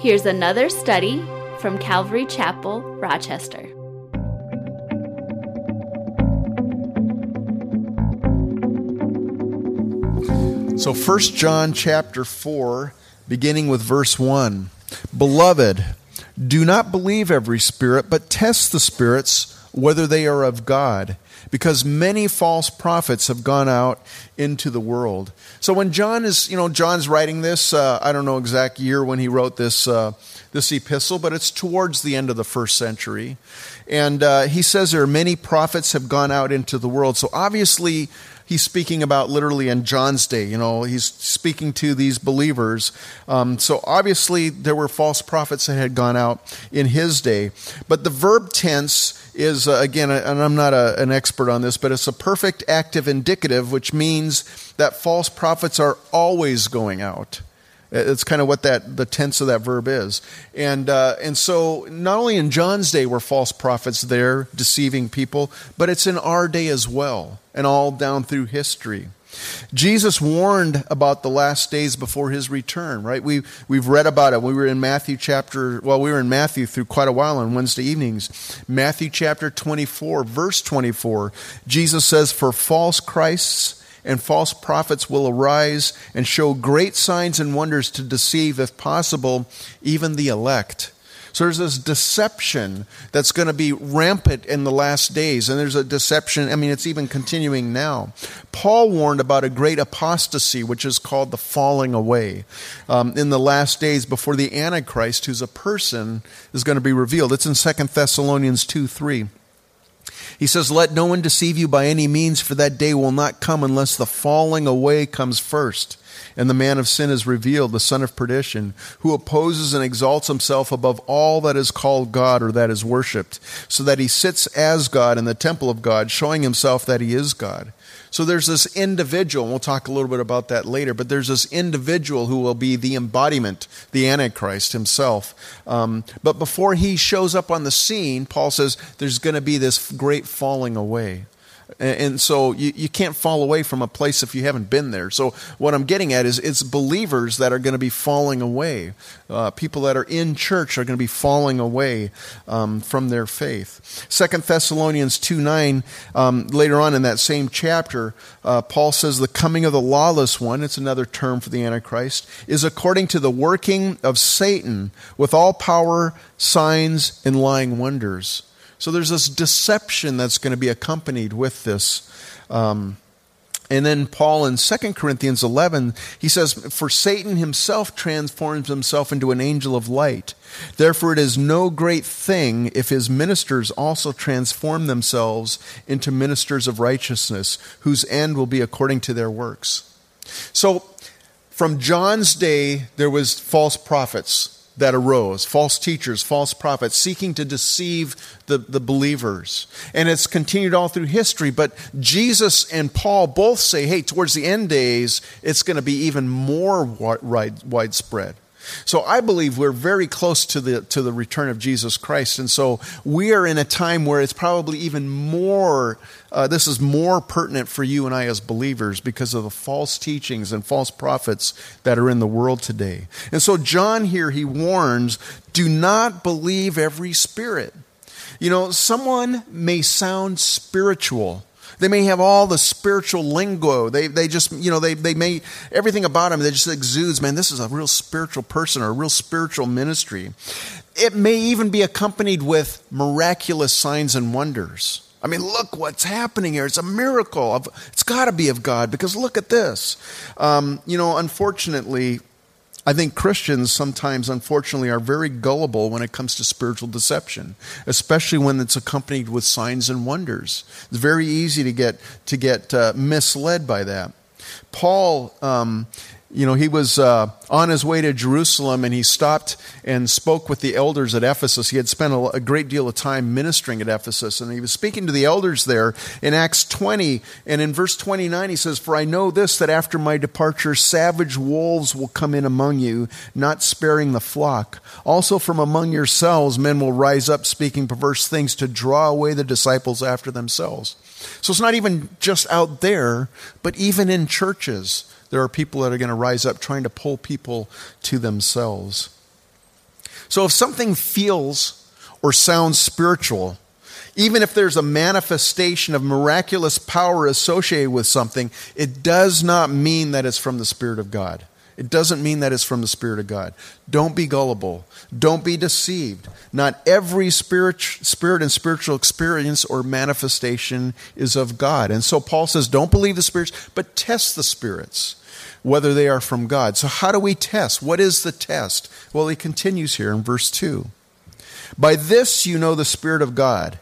Here's another study from Calvary Chapel, Rochester. So 1 John chapter 4 beginning with verse 1. Beloved, do not believe every spirit, but test the spirits whether they are of God, because many false prophets have gone out into the world. So when John is, you know, John's writing this, uh, I don't know exact year when he wrote this uh, this epistle, but it's towards the end of the first century, and uh, he says there are many prophets have gone out into the world. So obviously he's speaking about literally in John's day. You know, he's speaking to these believers. Um, so obviously, there were false prophets that had gone out in his day. But the verb tense is, uh, again, and I'm not a, an expert on this, but it's a perfect active indicative, which means that false prophets are always going out. It's kind of what that the tense of that verb is, and uh, and so not only in John's day were false prophets there deceiving people, but it's in our day as well, and all down through history. Jesus warned about the last days before his return, right? We, we've read about it. We were in Matthew chapter, well, we were in Matthew through quite a while on Wednesday evenings. Matthew chapter 24, verse 24, Jesus says, For false Christs and false prophets will arise and show great signs and wonders to deceive, if possible, even the elect. So there's this deception that's going to be rampant in the last days. And there's a deception, I mean, it's even continuing now. Paul warned about a great apostasy, which is called the falling away, um, in the last days before the Antichrist, who's a person, is going to be revealed. It's in 2 Thessalonians 2 3. He says, Let no one deceive you by any means, for that day will not come unless the falling away comes first. And the man of sin is revealed, the son of perdition, who opposes and exalts himself above all that is called God or that is worshipped, so that he sits as God in the temple of God, showing himself that he is God. So there's this individual, and we'll talk a little bit about that later, but there's this individual who will be the embodiment, the Antichrist himself. Um, but before he shows up on the scene, Paul says there's going to be this great falling away. And so you, you can't fall away from a place if you haven't been there. So what I'm getting at is it's believers that are going to be falling away. Uh, people that are in church are going to be falling away um, from their faith. Second Thessalonians 2 9, um, later on in that same chapter, uh, Paul says the coming of the lawless one, it's another term for the Antichrist, is according to the working of Satan with all power, signs, and lying wonders. So there's this deception that's going to be accompanied with this. Um, and then Paul in 2 Corinthians 11, he says, For Satan himself transforms himself into an angel of light. Therefore, it is no great thing if his ministers also transform themselves into ministers of righteousness, whose end will be according to their works. So, from John's day, there was false prophets that arose false teachers, false prophets, seeking to deceive the, the believers. And it's continued all through history. But Jesus and Paul both say, hey, towards the end days, it's going to be even more widespread. So I believe we're very close to the, to the return of Jesus Christ. And so we are in a time where it's probably even more, uh, this is more pertinent for you and I as believers because of the false teachings and false prophets that are in the world today. And so John here, he warns do not believe every spirit. You know, someone may sound spiritual they may have all the spiritual lingo. They, they just, you know, they, they may, everything about them, they just exudes, man, this is a real spiritual person or a real spiritual ministry. It may even be accompanied with miraculous signs and wonders. I mean, look what's happening here. It's a miracle. Of, it's got to be of God because look at this. Um, you know, unfortunately, I think Christians sometimes, unfortunately, are very gullible when it comes to spiritual deception, especially when it's accompanied with signs and wonders. It's very easy to get to get uh, misled by that. Paul um, you know, he was uh, on his way to Jerusalem and he stopped and spoke with the elders at Ephesus. He had spent a, a, great deal of time ministering at Ephesus and he was speaking to the elders there in Acts 20. And in verse 29, he says, For I know this, that after my departure, savage wolves will come in among you, not sparing the flock. Also, from among yourselves, men will rise up speaking perverse things to draw away the disciples after themselves. So it's not even just out there, but even in churches there are people that are going to rise up trying to pull people to themselves. So if something feels or sounds spiritual, even if there's a manifestation of miraculous power associated with something, it does not mean that it's from the Spirit of God. It doesn't mean that it's from the Spirit of God. Don't be gullible. Don't be deceived. Not every spirit, spirit and spiritual experience or manifestation is of God. And so Paul says, don't believe the spirits, but test the spirits, whether they are from God. So, how do we test? What is the test? Well, he continues here in verse 2. By this you know the Spirit of God.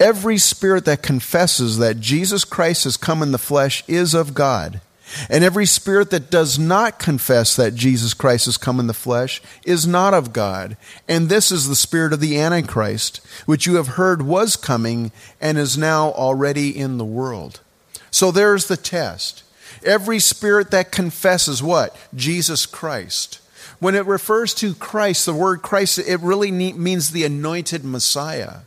Every spirit that confesses that Jesus Christ has come in the flesh is of God. And every spirit that does not confess that Jesus Christ has come in the flesh is not of God. And this is the spirit of the Antichrist, which you have heard was coming and is now already in the world. So there's the test. Every spirit that confesses what? Jesus Christ. When it refers to Christ, the word Christ, it really means the anointed Messiah.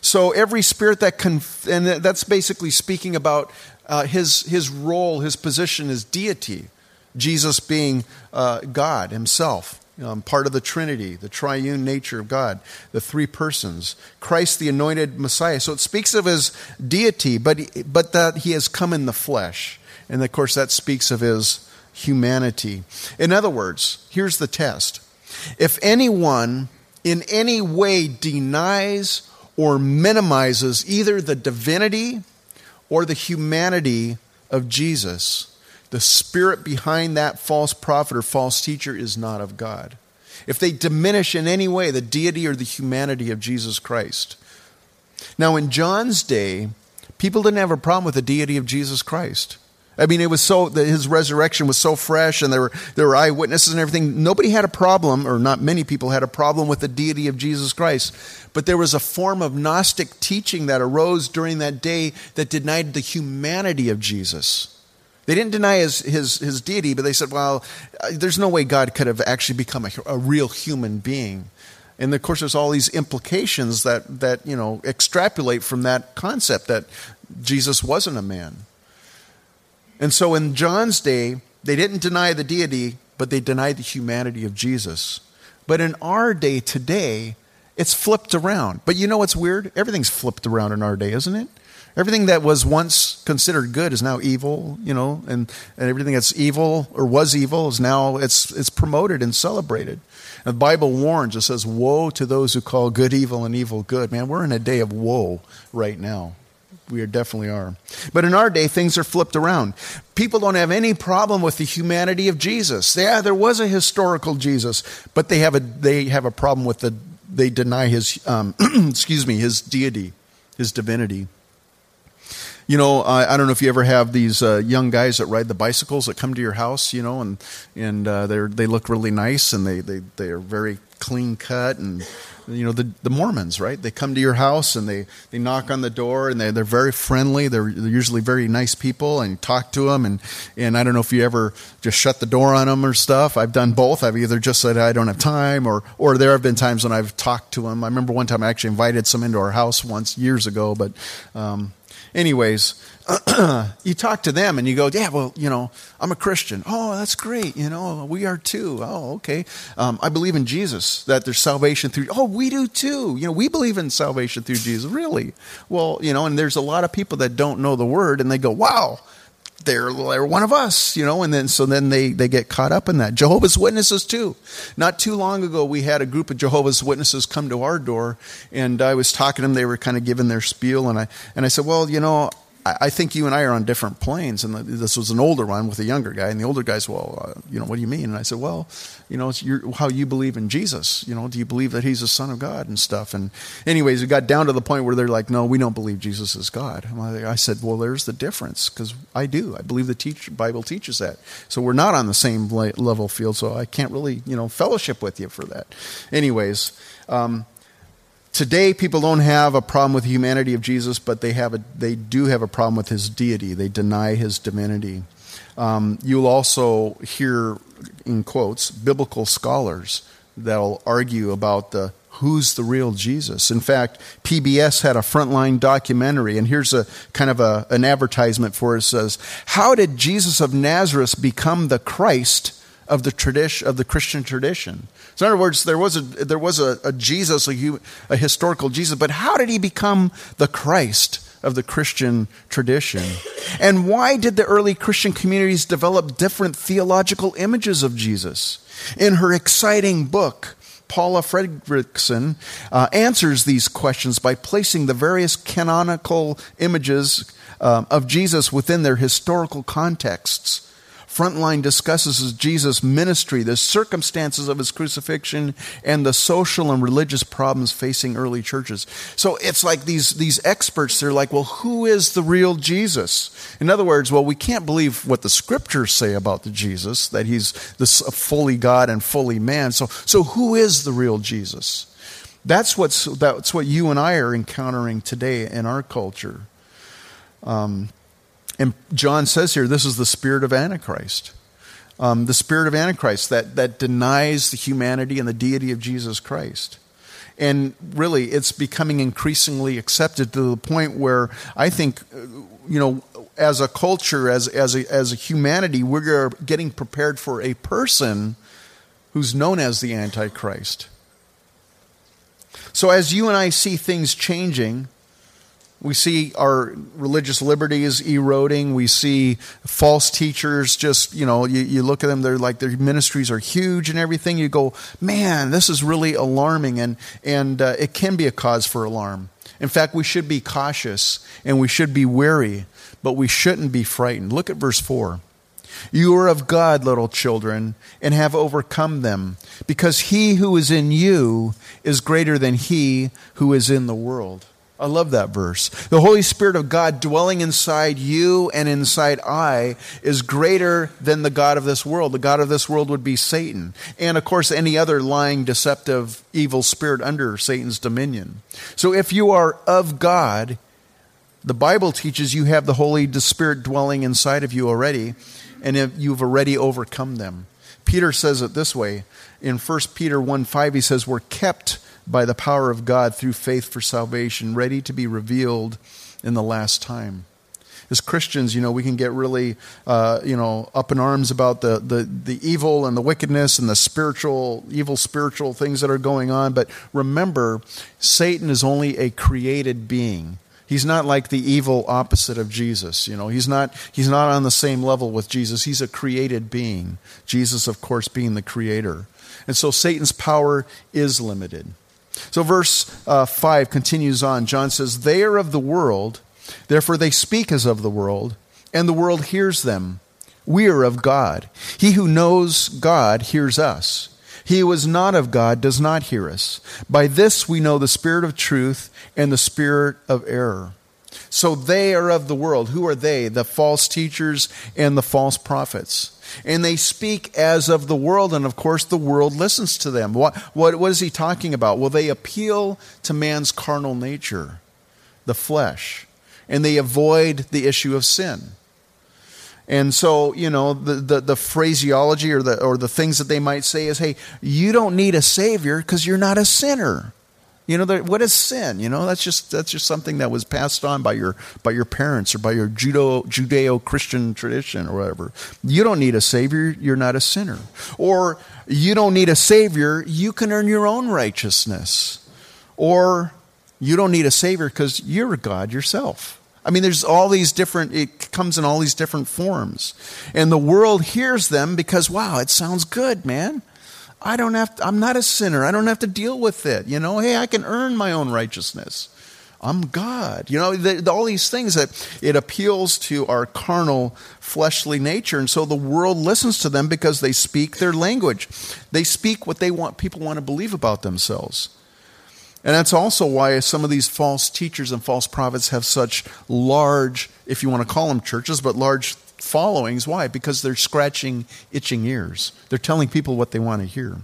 So every spirit that, conf- and that's basically speaking about uh, his, his role, his position as deity, Jesus being uh, God himself. Um, part of the Trinity, the triune nature of God, the three persons, Christ the anointed Messiah. So it speaks of his deity, but, but that he has come in the flesh. And of course, that speaks of his humanity. In other words, here's the test if anyone in any way denies or minimizes either the divinity or the humanity of Jesus, the spirit behind that false prophet or false teacher is not of God. If they diminish in any way the deity or the humanity of Jesus Christ. Now, in John's day, people didn't have a problem with the deity of Jesus Christ. I mean, it was so his resurrection was so fresh, and there were there were eyewitnesses and everything. Nobody had a problem, or not many people had a problem with the deity of Jesus Christ. But there was a form of Gnostic teaching that arose during that day that denied the humanity of Jesus. They didn't deny his, his, his deity, but they said, well, uh, there's no way God could have actually become a, a real human being. And of course, there's all these implications that, that you know extrapolate from that concept that Jesus wasn't a man. And so in John's day, they didn't deny the deity, but they denied the humanity of Jesus. But in our day today, it's flipped around. But you know what's weird? Everything's flipped around in our day, isn't it? Everything that was once considered good is now evil, you know, and, and everything that's evil or was evil is now it's it's promoted and celebrated. And the Bible warns, it says, Woe to those who call good evil and evil good. Man, we're in a day of woe right now we definitely are. But in our day, things are flipped around. People don't have any problem with the humanity of Jesus. Yeah, there was a historical Jesus, but they have a they have a problem with the they deny his um, excuse me his deity, his divinity. You know, I, I, don't know if you ever have these uh, young guys that ride the bicycles that come to your house, you know, and and uh, they they look really nice and they they they are very clean cut and you know the, the mormons right? They come to your house and they, they knock on the door and they, they're very friendly. They're, they're usually very nice people and talk to them and, and i don't know if you ever just shut the door on them or stuff. I've done both. I've either just said i don't have time or, or there have been times when i've talked to them i remember one time i actually invited some into our house once years ago but um, anyways you talk to them and you go, yeah, well, you know, I'm a Christian. Oh, that's great. You know, we are too. Oh, okay. Um, I believe in Jesus, that there's salvation through. Oh, we do too. You know, we believe in salvation through Jesus. Really? Well, you know, and there's a lot of people that don't know the word and they go, wow, they're, they're one of us, you know, and then so then they, they get caught up in that. Jehovah's Witnesses too. Not too long ago, we had a group of Jehovah's Witnesses come to our door, and I was talking to them. They were kind of giving their spiel, and I and I said, well, you know, I think you and I are on different planes. And this was an older one with a younger guy. And the older guy's, well, uh, you know, what do you mean? And I said, well, you know, it's your, how you believe in Jesus. You know, do you believe that he's the son of God and stuff? And anyways, we got down to the point where they're like, no, we don't believe Jesus is God. I said, well, there's the difference because I do. I believe the teach, Bible teaches that. So we're not on the same level field. So I can't really, you know, fellowship with you for that. Anyways, um, Today, people don't have a problem with the humanity of Jesus, but they, have a, they do have a problem with his deity. They deny his divinity. Um, you'll also hear, in quotes, biblical scholars that'll argue about the who's the real Jesus. In fact, PBS had a frontline documentary, and here's a kind of a, an advertisement for it. it says, How did Jesus of Nazareth become the Christ of the tradition of the Christian tradition. So in other words, there was a there was a, a Jesus, a, a historical Jesus, but how did he become the Christ of the Christian tradition? And why did the early Christian communities develop different theological images of Jesus? In her exciting book, Paula Fredriksen uh, answers these questions by placing the various canonical images uh, of Jesus within their historical contexts. Frontline discusses Jesus' ministry, the circumstances of his crucifixion, and the social and religious problems facing early churches. So it's like these, these experts, they're like, well, who is the real Jesus? In other words, well, we can't believe what the scriptures say about the Jesus, that he's this fully God and fully man. So, so who is the real Jesus? That's, what's, that's what you and I are encountering today in our culture. Um, and John says here, this is the spirit of Antichrist. Um, the spirit of Antichrist that, that denies the humanity and the deity of Jesus Christ. And really, it's becoming increasingly accepted to the point where I think, uh, you know, as a culture, as, as, a, as a humanity, we're getting prepared for a person who's known as the Antichrist. So, as you and I see things changing, we see our religious liberties eroding. We see false teachers just, you know, you, you, look at them, they're like their ministries are huge and everything. You go, man, this is really alarming, and, and uh, it can be a cause for alarm. In fact, we should be cautious and we should be wary, but we shouldn't be frightened. Look at verse 4. You are of God, little children, and have overcome them, because he who is in you is greater than he who is in the world. I love that verse. The Holy Spirit of God dwelling inside you and inside I is greater than the God of this world. The God of this world would be Satan. And of course, any other lying, deceptive, evil spirit under Satan's dominion. So if you are of God, the Bible teaches you have the Holy Spirit dwelling inside of you already, and you've already overcome them. Peter says it this way in 1 Peter 1 5, he says, We're kept by the power of God through faith for salvation, ready to be revealed in the last time. As Christians, you know, we can get really, uh, you know, up in arms about the, the, the evil and the wickedness and the spiritual, evil spiritual things that are going on. But remember, Satan is only a created being. He's not like the evil opposite of Jesus. You know, he's not, he's not on the same level with Jesus. He's a created being. Jesus, of course, being the creator. And so Satan's power is limited. So, verse uh, 5 continues on. John says, They are of the world, therefore they speak as of the world, and the world hears them. We are of God. He who knows God hears us. He who is not of God does not hear us. By this we know the spirit of truth and the spirit of error. So they are of the world. Who are they? The false teachers and the false prophets and they speak as of the world, and of course, the world listens to them. What, what, what is he talking about? Well, they appeal to man's carnal nature, the flesh, and they avoid the issue of sin. And so, you know, the, the, the, phraseology or the, or the things that they might say is, hey, you don't need a Savior because you're not a sinner. You know, what is sin? You know, that's just that's just something that was passed on by your by your parents or by your Judeo Christian tradition or whatever. You don't need a savior. You're not a sinner. Or you don't need a savior. You can earn your own righteousness. Or you don't need a savior because you're a God yourself. I mean, there's all these different, it comes in all these different forms. And the world hears them because, wow, it sounds good, man. I don't have to, I'm not a sinner. I don't have to deal with it. You know, hey, I can earn my own righteousness. I'm God. You know, the, the, all these things that it appeals to our carnal, fleshly nature. And so the world listens to them because they speak their language. They speak what they want, people want to believe about themselves. And that's also why some of these false teachers and false prophets have such large, if you want to call them churches, but large followings. Why? Because they're scratching itching ears. They're telling people what they want to hear.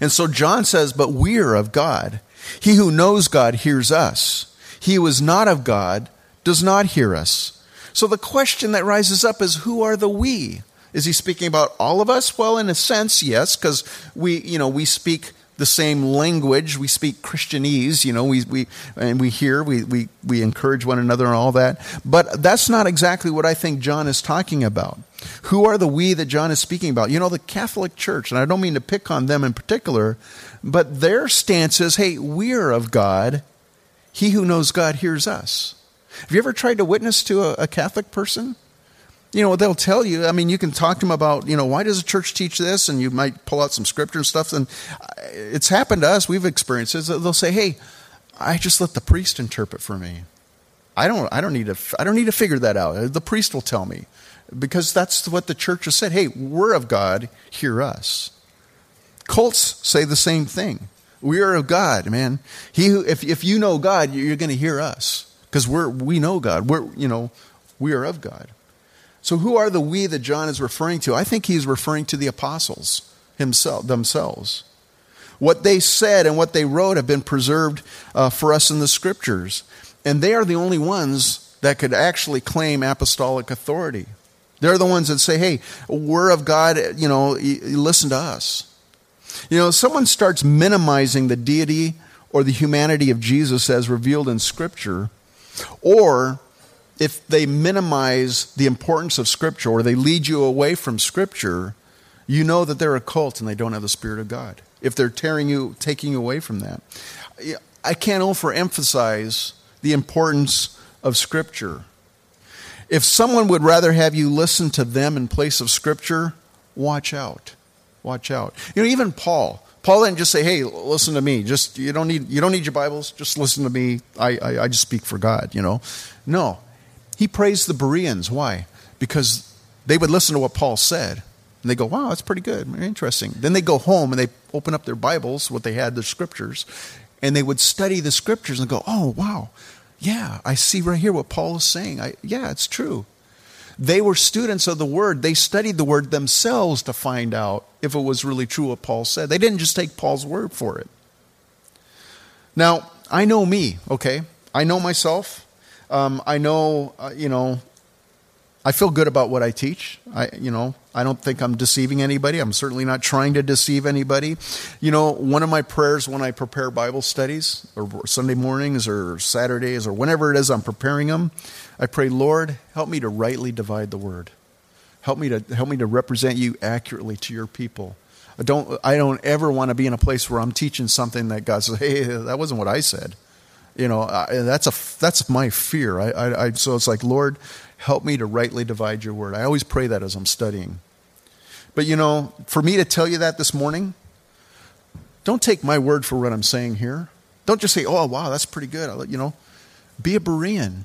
And so John says, But we are of God. He who knows God hears us. He who is not of God does not hear us. So the question that rises up is who are the we? Is he speaking about all of us? Well, in a sense, yes, because we, you know, we speak the same language. We speak Christianese, you know, we, we, and we hear, we, we, we encourage one another and all that. But that's not exactly what I think John is talking about. Who are the we that John is speaking about? You know, the Catholic Church, and I don't mean to pick on them in particular, but their stance is hey, we're of God. He who knows God hears us. Have you ever tried to witness to a, a Catholic person? You know, they'll tell you, I mean, you can talk to them about, you know, why does the church teach this? And you might pull out some scripture and stuff. And uh, it's happened to us. We've experienced it. They'll say, hey, I just let the priest interpret for me. I don't, I don't need to, I don't need to figure that out. The priest will tell me because that's what the church has said. Hey, we're of God, hear us. Cults say the same thing. We are of God, man. He who, if, if you know God, you're going to hear us because we're, we know God. We're, you know, we are of God. So who are the we that John is referring to? I think he's referring to the apostles himself, themselves. What they said and what they wrote have been preserved uh, for us in the scriptures. And they are the only ones that could actually claim apostolic authority. They're the ones that say, hey, we're of God, you know, listen to us. You know, someone starts minimizing the deity or the humanity of Jesus as revealed in Scripture, or if they minimize the importance of Scripture or they lead you away from Scripture, you know that they're a cult and they don't have the Spirit of God. If they're tearing you, taking you away from that. I can't overemphasize the importance of Scripture. If someone would rather have you listen to them in place of Scripture, watch out. Watch out. You know, even Paul. Paul didn't just say, "Hey, listen to me." Just you don't need you don't need your Bibles. Just listen to me. I, I, I just speak for God. You know, no. He praised the Bereans. Why? Because they would listen to what Paul said, and they go, "Wow, that's pretty good, interesting." Then they go home and they open up their Bibles, what they had, their scriptures, and they would study the scriptures and go, "Oh, wow, yeah, I see right here what Paul is saying. I, yeah, it's true." They were students of the Word. They studied the Word themselves to find out if it was really true what Paul said. They didn't just take Paul's word for it. Now, I know me, okay? I know myself. Um, I know, uh, you know, I feel good about what I teach. I, you know, I don't think I'm deceiving anybody. I'm certainly not trying to deceive anybody. You know, one of my prayers when I prepare Bible studies, or Sunday mornings, or Saturdays, or whenever it is I'm preparing them, I pray, Lord, help me to rightly divide the word. Help me to help me to represent you accurately to your people. I don't I don't ever want to be in a place where I'm teaching something that God says, "Hey, that wasn't what I said." You know, I, that's a that's my fear. I, I, I so it's like, Lord, help me to rightly divide your word. I always pray that as I'm studying. But you know, for me to tell you that this morning, don't take my word for what I'm saying here. Don't just say, "Oh, wow, that's pretty good." I'll, you know, be a Berean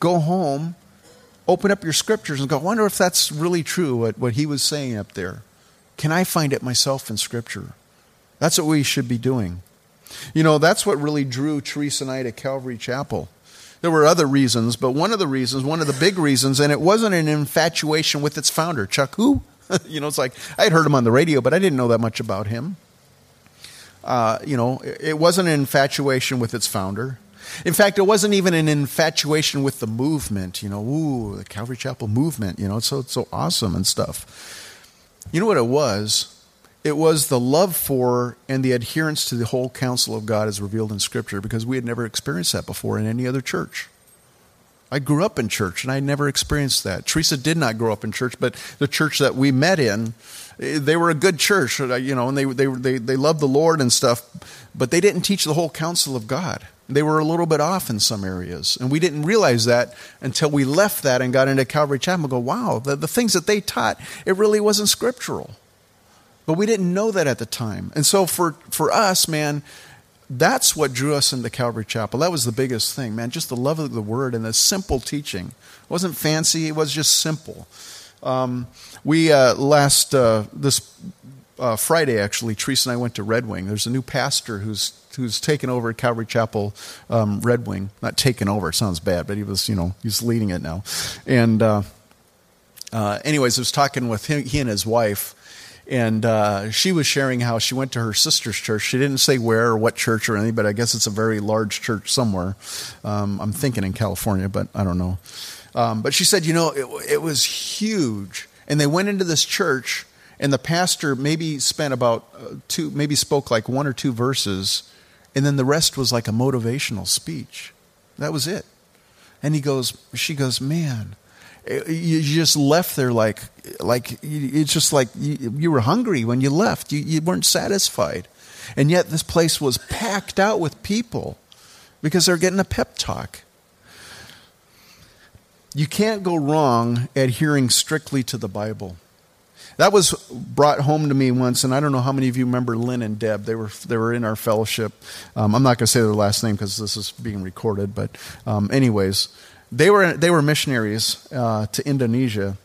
go home, open up your scriptures, and go, I wonder if that's really true, what, what he was saying up there. Can I find it myself in scripture? That's what we should be doing. You know, that's what really drew Teresa and I to Calvary Chapel. There were other reasons, but one of the reasons, one of the big reasons, and it wasn't an infatuation with its founder, Chuck who? you know, it's like I had heard him on the radio, but I didn't know that much about him. Uh, you know, it wasn't an infatuation with its founder. In fact, it wasn't even an infatuation with the movement, you know, ooh, the Calvary Chapel movement, you know, it's so, it's so awesome and stuff. You know what it was? It was the love for and the adherence to the whole counsel of God as revealed in Scripture because we had never experienced that before in any other church. I grew up in church and I never experienced that. Teresa did not grow up in church, but the church that we met in, eh, they were a good church, uh, you know, and they, they, they, they loved the Lord and stuff, but they didn't teach the whole counsel of God. They were a little bit off in some areas. And we didn't realize that until we left that and got into Calvary Chapel and go, wow, the, the things that they taught, it really wasn't scriptural. But we didn't know that at the time. And so for, for us, man, that's what drew us into Calvary Chapel. That was the biggest thing, man. Just the love of the word and the simple teaching. It wasn't fancy, it was just simple. Um, we uh, last uh, this uh, Friday actually, Teresa and I went to Red Wing. There's a new pastor who's who's taken over Calvary Chapel um, Red Wing. Not taken over, sounds bad, but he was you know he's leading it now. And uh, uh, anyways, I was talking with him, he and his wife. And uh, she was sharing how she went to her sister's church. She didn't say where or what church or anything, but I guess it's a very large church somewhere. Um, I'm thinking in California, but I don't know. Um, but she said, you know, it, it was huge. And they went into this church, and the pastor maybe spent about uh, two, maybe spoke like one or two verses, and then the rest was like a motivational speech. That was it. And he goes, she goes, man, you just left there like like it's just like you, you were hungry when you left. You, you weren't satisfied, and yet this place was packed out with people because they're getting a pep talk. You can't go wrong adhering strictly to the Bible. That was brought home to me once, and I don't know how many of you remember Lynn and Deb. They were they were in our fellowship. Um, I'm not going to say their last name because this is being recorded, but um, anyways, they were they were missionaries uh, to Indonesia,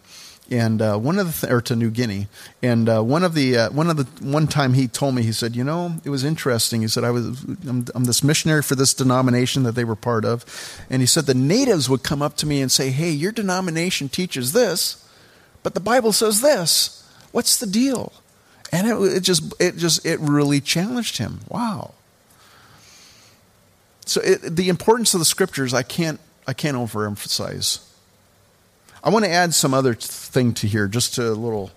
and uh, one of the th- or to New Guinea, and uh, one of the uh, one of the one time he told me he said, you know, it was interesting. He said I was I'm, I'm, this missionary for this denomination that they were part of, and he said the natives would come up to me and say, hey, your denomination teaches this, but the Bible says this. What's the deal? And it, it just, it just, it really challenged him. Wow. So it, the importance of the scriptures, I can't, I can't overemphasize. I want to add some other thing to here, just a little,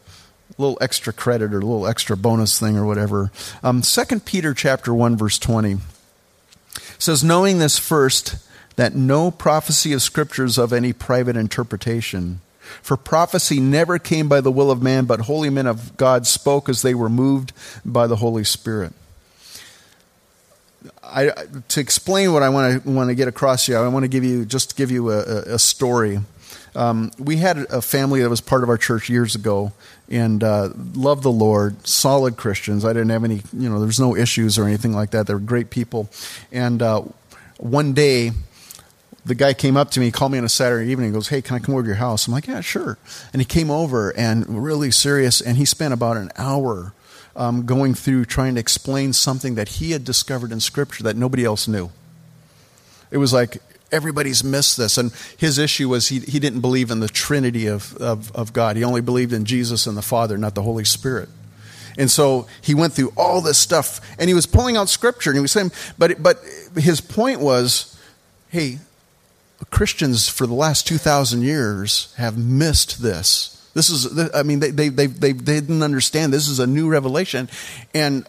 little extra credit or a little extra bonus thing or whatever. Um, 2 Peter chapter 1 verse 20 says, knowing this first, that no prophecy of scriptures of any private interpretation for prophecy never came by the will of man, but holy men of God spoke as they were moved by the Holy Spirit. I, to explain what I want to want to get across here, I want to give you just give you a, a story. Um, we had a family that was part of our church years ago, and uh, loved the Lord, solid Christians. I didn't have any, you know, there's no issues or anything like that. They were great people, and uh, one day the guy came up to me, called me on a Saturday evening, and goes, Hey, can I come over to your house? I'm like, Yeah, sure. And he came over and really serious, and he spent about an hour um, going through trying to explain something that he had discovered in Scripture that nobody else knew. It was like everybody's missed this. And his issue was he, he didn't believe in the Trinity of, of, of God, he only believed in Jesus and the Father, not the Holy Spirit. And so he went through all this stuff and he was pulling out scripture and he was saying, but, but his point was, hey, Christians for the last 2,000 years have missed this. This is, I mean, they, they, they, they, didn't understand. This is a new revelation. And,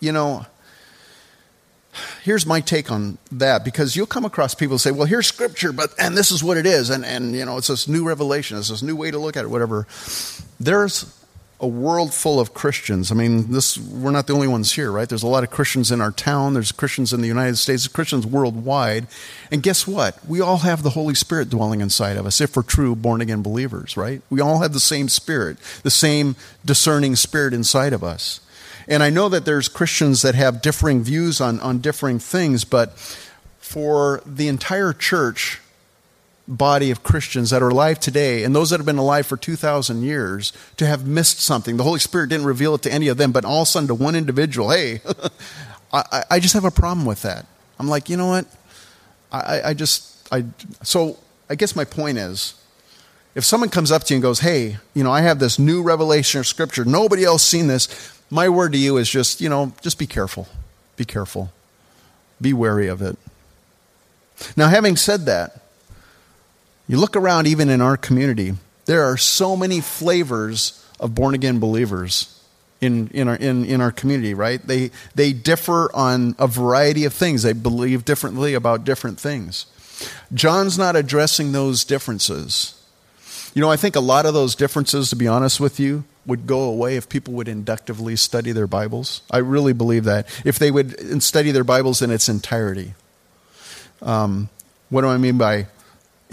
you know, here's my take on that because you'll come across people say, well, here's scripture, but, and this is what it is. And, and, you know, it's this new revelation. It's this new way to look at it, whatever. There's a world full of Christians. I mean, this we're not the only ones here, right? There's a lot of Christians in our town. There's Christians in the United States. Christians worldwide. And guess what? We all have the Holy Spirit dwelling inside of us if we're true born again believers, right? We all have the same spirit, the same discerning spirit inside of us. And I know that there's Christians that have differing views on, on differing things, but for the entire church, body of Christians that are alive today and those that have been alive for 2,000 years to have missed something. The Holy Spirit didn't reveal it to any of them, but all of a sudden to one individual, hey, I, I, just have a problem with that. I'm like, you know what? I, I just, I, so I guess my point is, if someone comes up to you and goes, hey, you know, I have this new revelation of Scripture, nobody else seen this, my word to you is just, you know, just be careful. Be careful. Be wary of it. Now, having said that, you look around, even in our community, there are so many flavors of born again believers in, in, our, in, in our community, right? They, they differ on a variety of things, they believe differently about different things. John's not addressing those differences. You know, I think a lot of those differences, to be honest with you, would go away if people would inductively study their Bibles. I really believe that. If they would study their Bibles in its entirety. Um, what do I mean by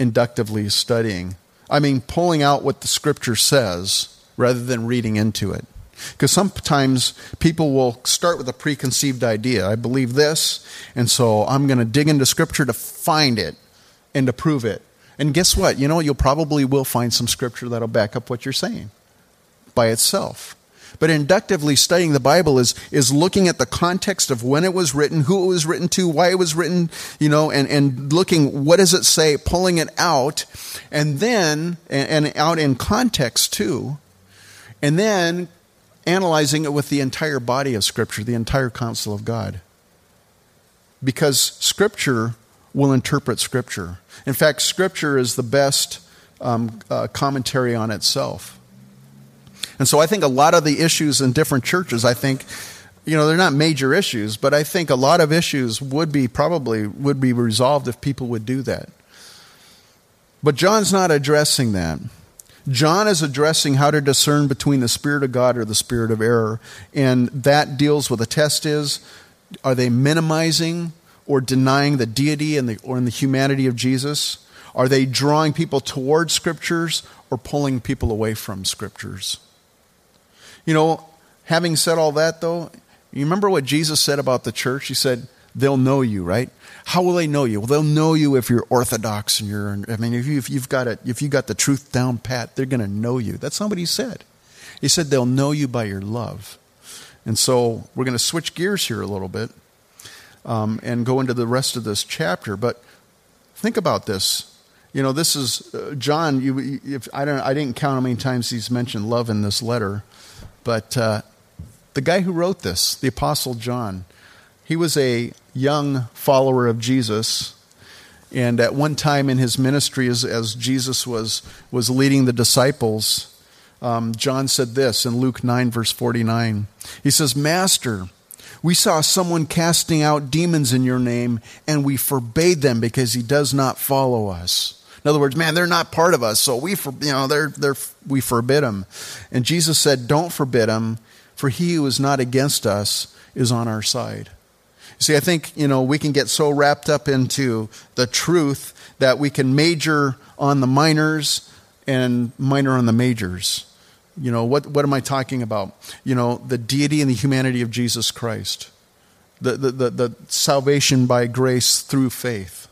inductively studying. I mean, pulling out what the scripture says rather than reading into it. Because sometimes people will start with a preconceived idea. I believe this, and so I'm going to dig into scripture to find it and to prove it. And guess what? You know, you'll probably will find some scripture that'll back up what you're saying by itself. But inductively studying the Bible is, is looking at the context of when it was written, who it was written to, why it was written, you know, and, and looking what does it say, pulling it out, and then, and, and out in context too, and then analyzing it with the entire body of Scripture, the entire counsel of God. Because Scripture will interpret Scripture. In fact, Scripture is the best um, uh, commentary on itself. And so I think a lot of the issues in different churches, I think, you know, they're not major issues, but I think a lot of issues would be probably would be resolved if people would do that. But John's not addressing that. John is addressing how to discern between the Spirit of God or the Spirit of error. And that deals with the test is are they minimizing or denying the deity and the, or in the humanity of Jesus? Are they drawing people towards scriptures or pulling people away from scriptures? You know, having said all that, though, you remember what Jesus said about the church? He said, they'll know you, right? How will they know you? Well, they'll know you if you're orthodox and you're, I mean, if, you, you've got it, if you got the truth down pat, they're going to know you. That's not what he said. He said they'll know you by your love. And so we're going to switch gears here a little bit um, and go into the rest of this chapter. But think about this. You know, this is uh, John. You, if I don't, I didn't count how many times he's mentioned love in this letter, but uh, the guy who wrote this, the Apostle John, he was a young follower of Jesus. And at one time in his ministry, as, as Jesus was, was leading the disciples, um, John said this in Luke 9, verse 49. He says, Master, we saw someone casting out demons in your name, and we forbade them because he does not follow us. In other words, man, they're not part of us, so we, for, you know, they're, they're, we forbid them. And Jesus said, Don't forbid them, for he who is not against us is on our side. See, I think, you know, we can get so wrapped up into the truth that we can major on the minors and minor on the majors. You know, what, what am I talking about? You know, the deity and the humanity of Jesus Christ, the, the, the, the salvation by grace through faith.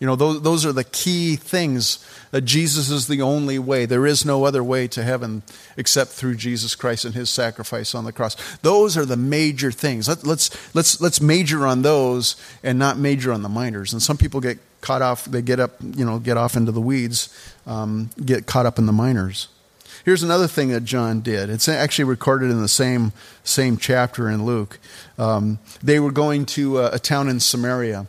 You know, those, those are the key things that Jesus is the only way. There is no other way to heaven except through Jesus Christ and his sacrifice on the cross. Those are the major things. Let, let's, let's, let's major on those and not major on the minors. And some people get caught off, they get up, you know, get off into the weeds, um, get caught up in the minors. Here's another thing that John did. It's actually recorded in the same, same chapter in Luke. Um, they were going to a, a town in Samaria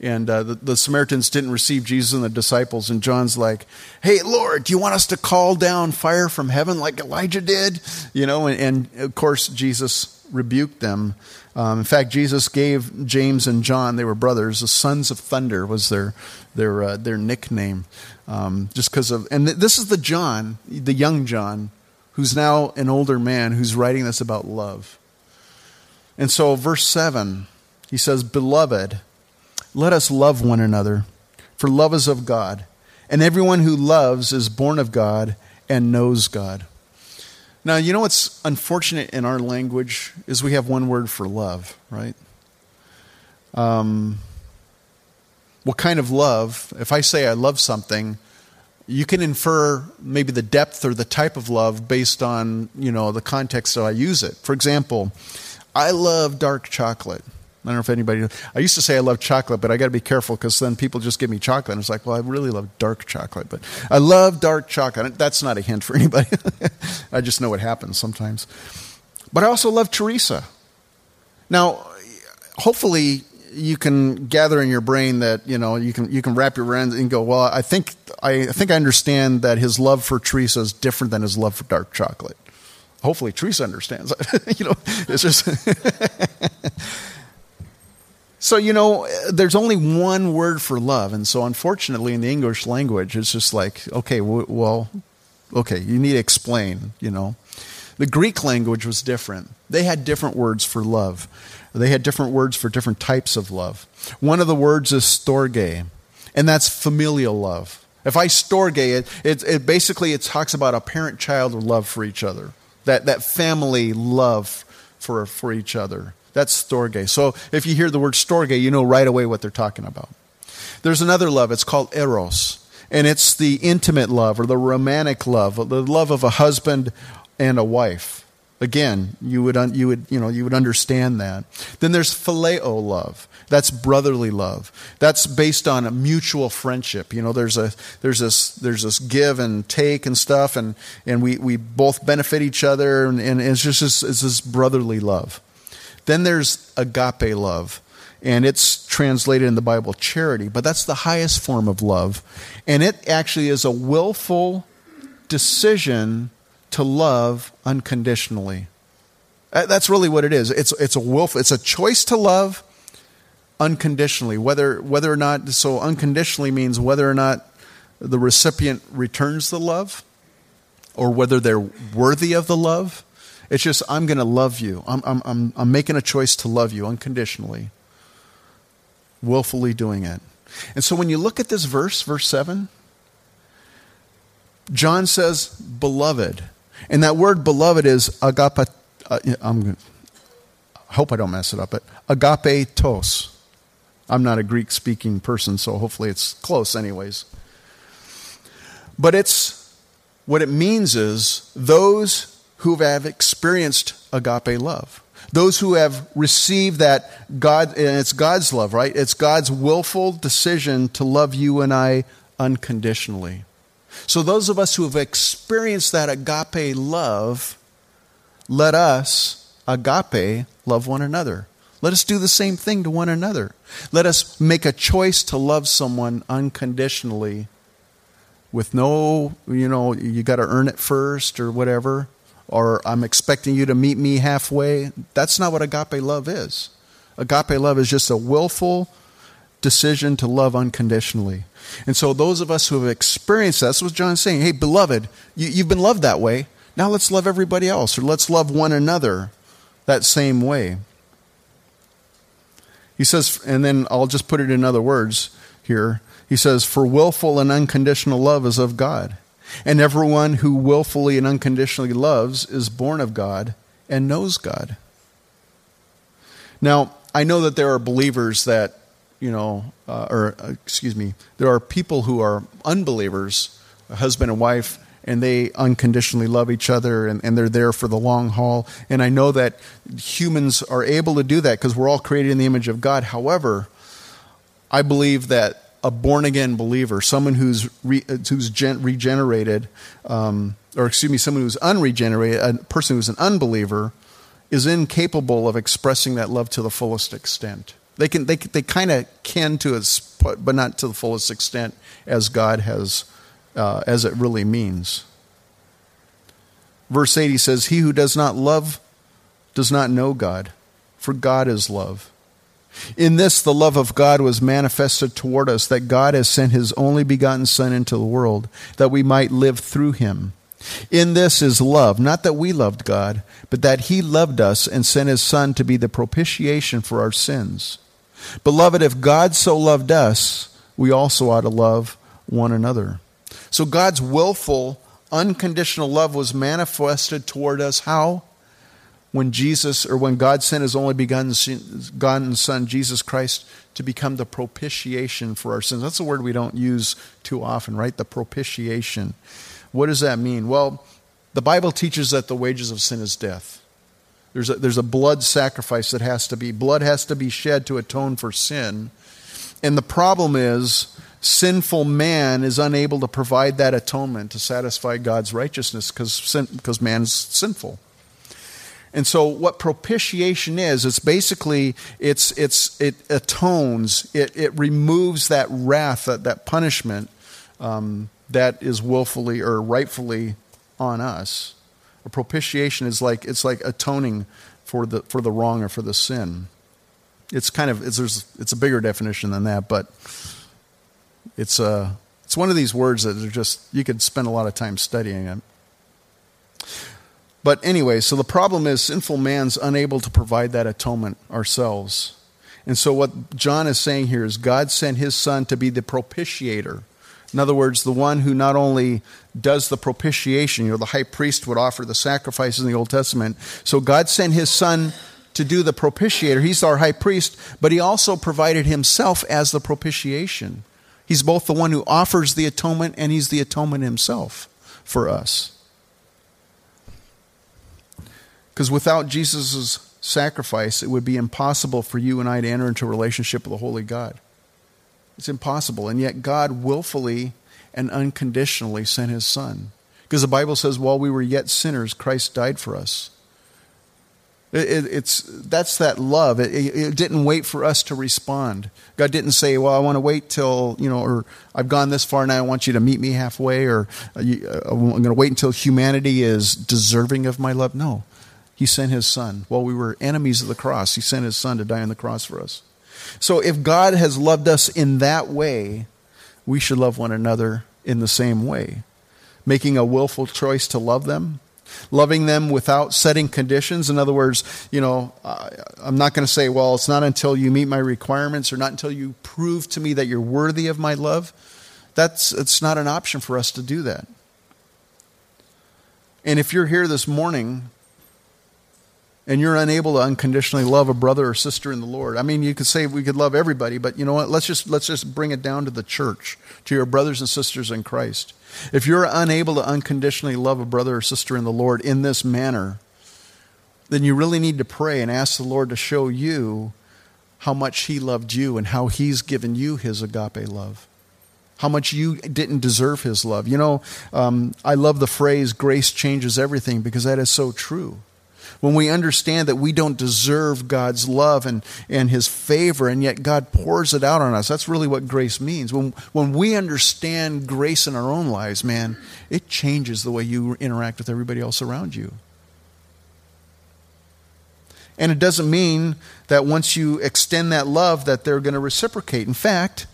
and uh, the, the, Samaritans didn't receive Jesus and the disciples. And John's like, "Hey, Lord, do you want us to call down fire from heaven like Elijah did?" You know, and, and of course Jesus rebuked them. Um, in fact, Jesus gave James and John, they were brothers, the sons of thunder was their their uh, their nickname, um, just because of. And th- this is the John, the young John, who's now an older man, who's writing this about love. And so, verse seven, he says, "Beloved." Let us love one another, for love is of God. And everyone who loves is born of God and knows God. Now, you know what's unfortunate in our language is we have one word for love, right? Um, what kind of love? If I say I love something, you can infer maybe the depth or the type of love based on you know the context that I use it. For example, I love dark chocolate. I don't know if anybody. I used to say I love chocolate, but I got to be careful because then people just give me chocolate. And it's like, well, I really love dark chocolate, but I love dark chocolate. That's not a hint for anybody. I just know what happens sometimes. But I also love Teresa. Now, hopefully, you can gather in your brain that you know you can you can wrap your hands and go, well, I think I, I think I understand that his love for Teresa is different than his love for dark chocolate. Hopefully, Teresa understands. you know, it's just. So, you know, there's only one word for love. And so, unfortunately, in the English language, it's just like, okay, well, okay, you need to explain, you know. The Greek language was different. They had different words for love, they had different words for different types of love. One of the words is storge, and that's familial love. If I storge it, it, it basically it talks about a parent child love for each other, that, that family love for, for each other. That's storge. So if you hear the word storge, you know right away what they're talking about. There's another love, it's called eros. And it's the intimate love or the romantic love, the love of a husband and a wife. Again, you would, you would, you know, you would understand that. Then there's phileo love. That's brotherly love. That's based on a mutual friendship. You know, there's a there's this there's this give and take and stuff, and and we, we both benefit each other, and, and it's just this, it's this brotherly love. Then there's agape love, and it's translated in the Bible charity, but that's the highest form of love. And it actually is a willful decision to love unconditionally. Uh, that's really what it is. It's, it's a willful, it's a choice to love unconditionally, whether, whether or not, so unconditionally means whether or not the recipient returns the love or whether they're worthy of the love. It's just, I'm going to love you. I'm, I'm, I'm, I'm making a choice to love you unconditionally, willfully doing it. And so when you look at this verse, verse 7, John says, beloved. And that word beloved is agape. Uh, I'm, I hope I don't mess it up, but agape tos. I'm not a Greek speaking person, so hopefully it's close, anyways. But it's what it means is those who have experienced agape love. Those who have received that God, and it's God's love, right? It's God's willful decision to love you and I unconditionally. So, those of us who have experienced that agape love, let us, agape, love one another. Let us do the same thing to one another. Let us make a choice to love someone unconditionally with no, you know, you got to earn it first or whatever, or I'm expecting you to meet me halfway. That's not what agape love is. Agape love is just a willful decision to love unconditionally. And so, those of us who have experienced that, that's what John's saying. Hey, beloved, you, you've been loved that way. Now let's love everybody else, or let's love one another that same way. He says, and then I'll just put it in other words here. He says, For willful and unconditional love is of God. And everyone who willfully and unconditionally loves is born of God and knows God. Now, I know that there are believers that, you know, uh, or uh, excuse me, there are people who are unbelievers, husband and wife, and they unconditionally love each other and, and they're there for the long haul. And I know that humans are able to do that because we're all created in the image of God. However, I believe that a born again believer, someone who's re, who's gen, regenerated, um, or excuse me, someone who's unregenerated, a person who's an unbeliever, is incapable of expressing that love to the fullest extent. They can, they, they kind of can to its, but not to the fullest extent as God has, uh, as it really means. Verse 80 says, He who does not love does not know God, for God is love. In this, the love of God was manifested toward us, that God has sent his only begotten Son into the world, that we might live through him. In this is love, not that we loved God, but that he loved us and sent his Son to be the propitiation for our sins. Beloved, if God so loved us, we also ought to love one another. So God's willful, unconditional love was manifested toward us how? When Jesus or when God sent his only begotten Son, Jesus Christ, to become the propitiation for our sins. That's a word we don't use too often, right? The propitiation. What does that mean? Well, the Bible teaches that the wages of sin is death. There's a, there's a blood sacrifice that has to be, blood has to be shed to atone for sin. And the problem is, sinful man is unable to provide that atonement to satisfy God's righteousness because man is sinful. And so what propitiation is, it's basically it's it's it atones, it it removes that wrath, that, that punishment um, that is willfully or rightfully on us. A propitiation is like it's like atoning for the for the wrong or for the sin. It's kind of it's there's it's a bigger definition than that, but it's a uh, it's one of these words that are just you could spend a lot of time studying it. But anyway, so the problem is sinful man's unable to provide that atonement ourselves. And so what John is saying here is God sent his son to be the propitiator. In other words, the one who not only does the propitiation, you know, the high priest would offer the sacrifices in the Old Testament. So God sent his son to do the propitiator. He's our high priest, but he also provided himself as the propitiation. He's both the one who offers the atonement and he's the atonement himself for us. Because without Jesus' sacrifice, it would be impossible for you and I to enter into a relationship with the Holy God. It's impossible. And yet, God willfully and unconditionally sent his Son. Because the Bible says, while we were yet sinners, Christ died for us. It, it, it's, that's that love. It, it, didn't wait for us to respond. God didn't say, well, I want to wait till, you know, or I've gone this far now, I want you to meet me halfway, or uh, uh, I'm going to wait until humanity is deserving of my love. No. He sent his son. While we were enemies of the cross, he sent his son to die on the cross for us. So if God has loved us in that way, we should love one another in the same way, making a willful choice to love them, loving them without setting conditions. In other words, you know, I'm not going to say, well, it's not until you meet my requirements or not until you prove to me that you're worthy of my love. That's it's not an option for us to do that. And if you're here this morning and you're unable to unconditionally love a brother or sister in the Lord. I mean, you could say we could love everybody, but you know what? Let's just let's just bring it down to the church, to your brothers and sisters in Christ. If you're unable to unconditionally love a brother or sister in the Lord in this manner, then you really need to pray and ask the Lord to show you how much he loved you and how he's given you his agape love how much you didn't deserve his love. You know, um, I love the phrase, grace changes everything, because that is so true when we understand that we don't deserve God's love and, and His favor, and yet God pours it out on us. That's really what grace means. When, when we understand grace in our own lives, man, it changes the way you interact with everybody else around you. And it doesn't mean that once you extend that love that they're going to reciprocate. In fact,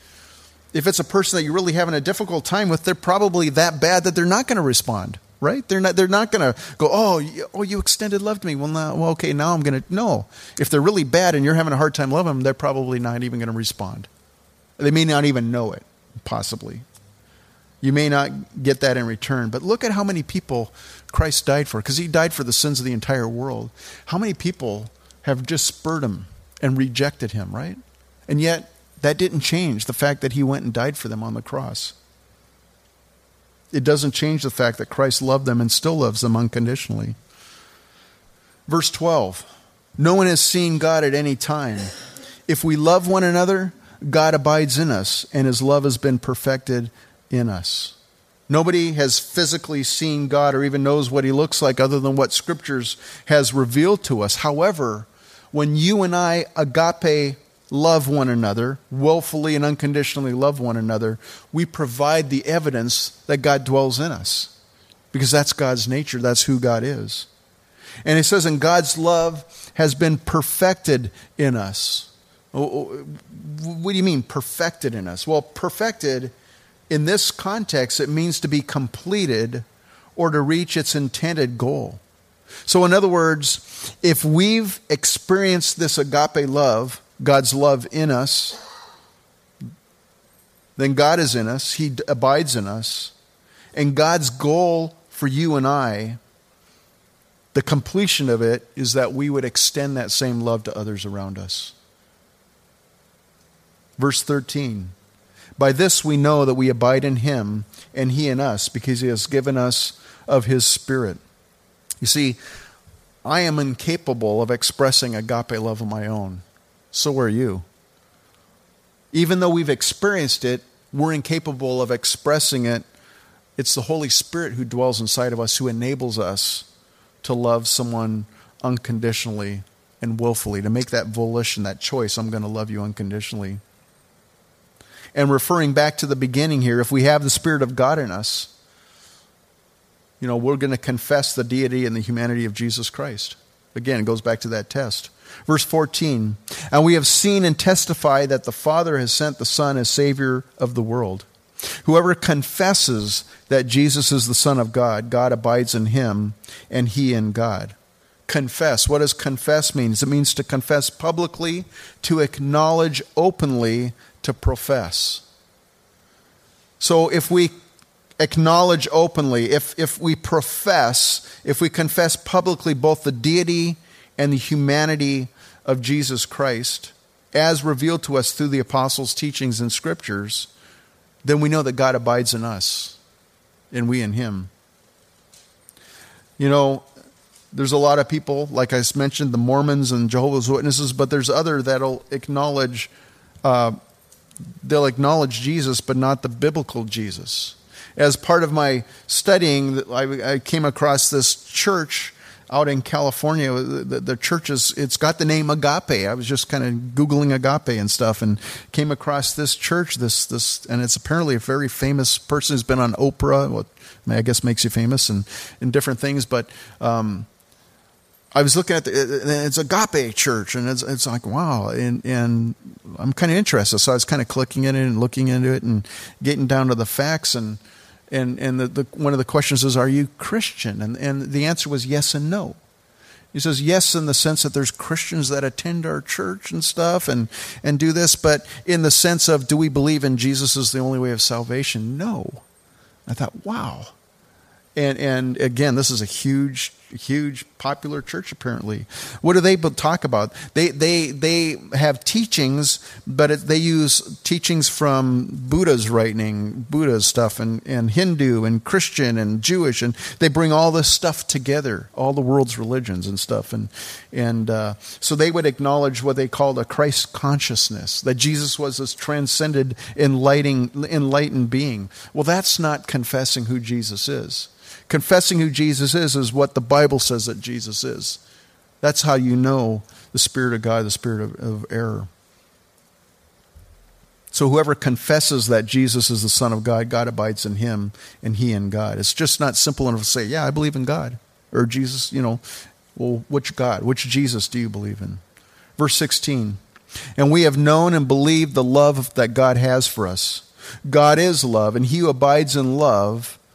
if it's a person that you're really having a difficult time with, they're probably that bad that they're not going to respond right? They're not, they're not going to go, oh, you, oh, you extended love to me. Well, now, well, okay, now I'm going to. No. If they're really bad and you're having a hard time loving them, they're probably not even going to respond. They may not even know it, possibly. You may not get that in return. But look at how many people Christ died for, because he died for the sins of the entire world. How many people have just spurred him and rejected him, right? And yet, that didn't change the fact that he went and died for them on the cross it doesn't change the fact that Christ loved them and still loves them unconditionally. Verse 12 No one has seen God at any time. If we love one another, God abides in us, and his love has been perfected in us. Nobody has physically seen God or even knows what he looks like other than what scriptures has revealed to us. However, when you and I agape love one another, willfully and unconditionally love one another, we provide the evidence that God dwells in us. Because that's God's nature, that's who God is. And it says, and God's love has been perfected in us. Oh, oh, what do you mean, perfected in us? Well, perfected in this context, it means to be completed or to reach its intended goal. So, in other words, if we've experienced this agape love, God's love in us, then God is in us, He abides in us. And God's goal for you and I, the completion of it, is that we would extend that same love to others around us. Verse 13 By this we know that we abide in Him and He in us, because He has given us of His Spirit. You see, I am incapable of expressing agape love of my own so are you. Even though we've experienced it, we're incapable of expressing it. It's the Holy Spirit who dwells inside of us who enables us to love someone unconditionally and willfully, to make that volition, that choice, I'm going to love you unconditionally. And referring back to the beginning here, if we have the Spirit of God in us, you know, we're going to confess the deity and the humanity of Jesus Christ. Again, it goes back to that test. Verse 14 And we have seen and testify that the Father has sent the Son as Savior of the world. Whoever confesses that Jesus is the Son of God, God abides in him, and he in God. Confess. What does confess mean? It means to confess publicly, to acknowledge openly, to profess. So if we acknowledge openly, if, if we profess, if we confess publicly both the deity and the humanity of Jesus Christ, as revealed to us through the apostles' teachings and scriptures, then we know that God abides in us and we in Him. You know, there's a lot of people, like I mentioned, the Mormons and Jehovah's Witnesses, but there's other that'll acknowledge, uh, they'll acknowledge Jesus, but not the biblical Jesus. As part of my studying, I, I came across this church out in California, the, the church is, it's got the name Agape. I was just kind of Googling Agape and stuff and came across this church, this, this, and it's apparently a very famous person who's been on Oprah, what I guess makes you famous and, and different things. But, um, I was looking at the, it's Agape Church, and it's, it's like wow, and and I'm kind of interested, so I was kind of clicking in it and looking into it and getting down to the facts, and and and the, the, one of the questions is, "Are you Christian?" And and the answer was yes and no. He says yes in the sense that there's Christians that attend our church and stuff and and do this, but in the sense of do we believe in Jesus as the only way of salvation? No. I thought, wow. And and again, this is a huge huge popular church apparently. What do they talk about? They they they have teachings, but it, they use teachings from Buddha's writing, Buddha's stuff, and and Hindu and Christian and Jewish, and they bring all this stuff together, all the world's religions and stuff, and and uh, so they would acknowledge what they called a Christ consciousness, that Jesus was this transcended, enlightening, enlightened being. Well, that's not confessing who Jesus is. Confessing who Jesus is is what the Bible says that Jesus is. That's how you know the Spirit of God, the Spirit of, of error. So whoever confesses that Jesus is the Son of God, God abides in him and he in God. It's just not simple enough to say, yeah, I believe in God. Or Jesus, you know, well, which God, which Jesus do you believe in? Verse 16. And we have known and believed the love that God has for us. God is love, and he who abides in love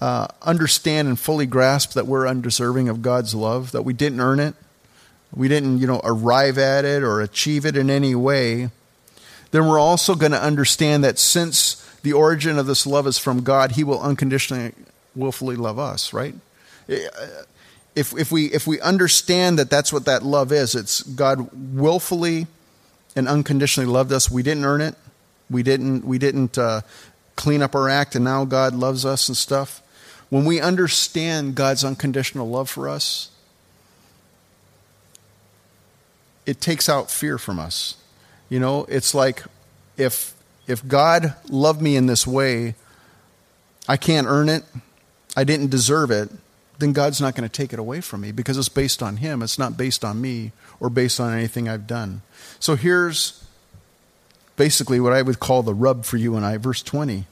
uh, understand and fully grasp that we're undeserving of God's love, that we didn't earn it, we didn't, you know, arrive at it or achieve it in any way, then we're also going to understand that since the origin of this love is from God, He will unconditionally, willfully love us, right? If, if, we, if we understand that that's what that love is, it's God willfully and unconditionally loved us. We didn't earn it. We didn't, we didn't uh, clean up our act, and now God loves us and stuff. When we understand God's unconditional love for us, it takes out fear from us. You know, it's like if if God loved me in this way, I can't earn it, I didn't deserve it, then God's not going to take it away from me because it's based on Him. It's not based on me or based on anything I've done. So here's basically what I would call the rub for you and I, verse 20.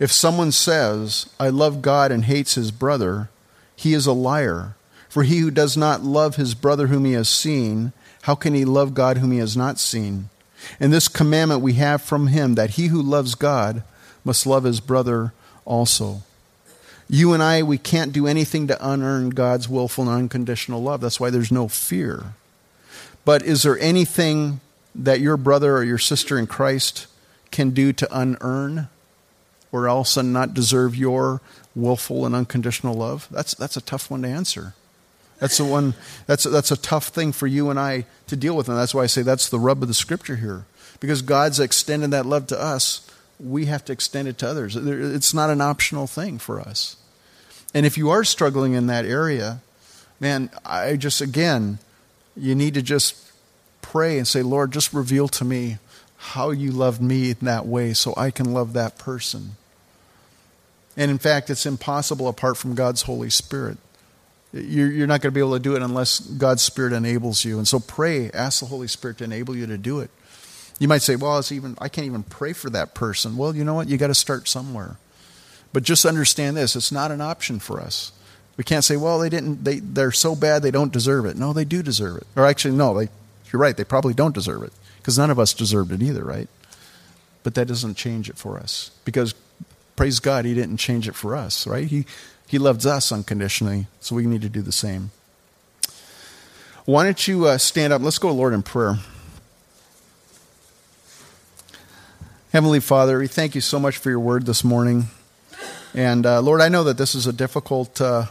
If someone says, I love God and hates his brother, he is a liar. For he who does not love his brother whom he has seen, how can he love God whom he has not seen? And this commandment we have from him that he who loves God must love his brother also. You and I, we can't do anything to unearn God's willful and unconditional love. That's why there's no fear. But is there anything that your brother or your sister in Christ can do to unearn or else and not deserve your willful and unconditional love? That's, that's a tough one to answer. That's the one. That's that's a tough thing for you and I to deal with, and that's why I say that's the rub of the scripture here, because God's extended that love to us. We have to extend it to others. It's not an optional thing for us. And if you are struggling in that area, man, I just again, you need to just pray and say, Lord, just reveal to me how you love me in that way, so I can love that person. And in fact, it's impossible apart from God's Holy Spirit. You're not going to be able to do it unless God's Spirit enables you. And so pray, ask the Holy Spirit to enable you to do it. You might say, well, it's even, I can't even pray for that person. Well, you know what? You got to start somewhere. But just understand this it's not an option for us. We can't say, well, they didn't, they, they're so bad they don't deserve it. No, they do deserve it. Or actually, no, they, you're right, they probably don't deserve it because none of us deserved it either, right? But that doesn't change it for us because praise God, He didn't change it for us, right? He, he loves us unconditionally, so we need to do the same. Why don't you uh, stand up? Let's go, Lord, in prayer. Heavenly Father, we thank you so much for your word this morning. And uh, Lord, I know that this is a difficult, uh,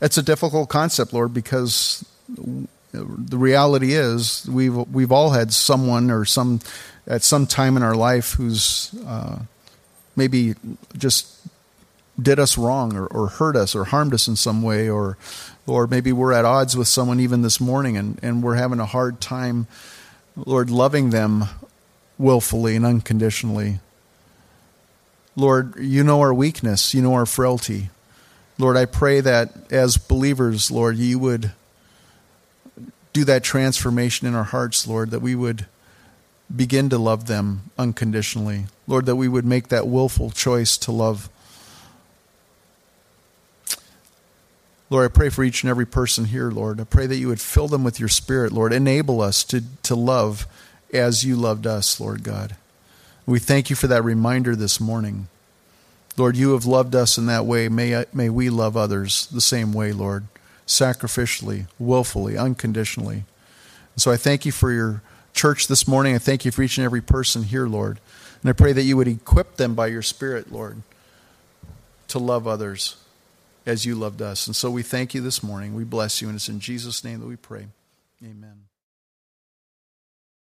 it's a difficult concept, Lord, because the reality is we've we've all had someone or some at some time in our life who's uh, maybe just did us wrong or, or hurt us or harmed us in some way or or maybe we're at odds with someone even this morning and, and we're having a hard time lord loving them willfully and unconditionally lord you know our weakness you know our frailty Lord, I pray that as believers, Lord, you would do that transformation in our hearts, Lord, that we would begin to love them unconditionally. Lord, that we would make that willful choice to love. Lord, I pray for each and every person here, Lord. I pray that you would fill them with your spirit, Lord. Enable us to, to love as you loved us, Lord God. We thank you for that reminder this morning. Lord, you have loved us in that way. May, may we love others the same way, Lord, sacrificially, willfully, unconditionally. And so I thank you for your church this morning. I thank you for each and every person here, Lord. And I pray that you would equip them by your Spirit, Lord, to love others as you loved us. And so we thank you this morning. We bless you, and it's in Jesus' name that we pray. Amen.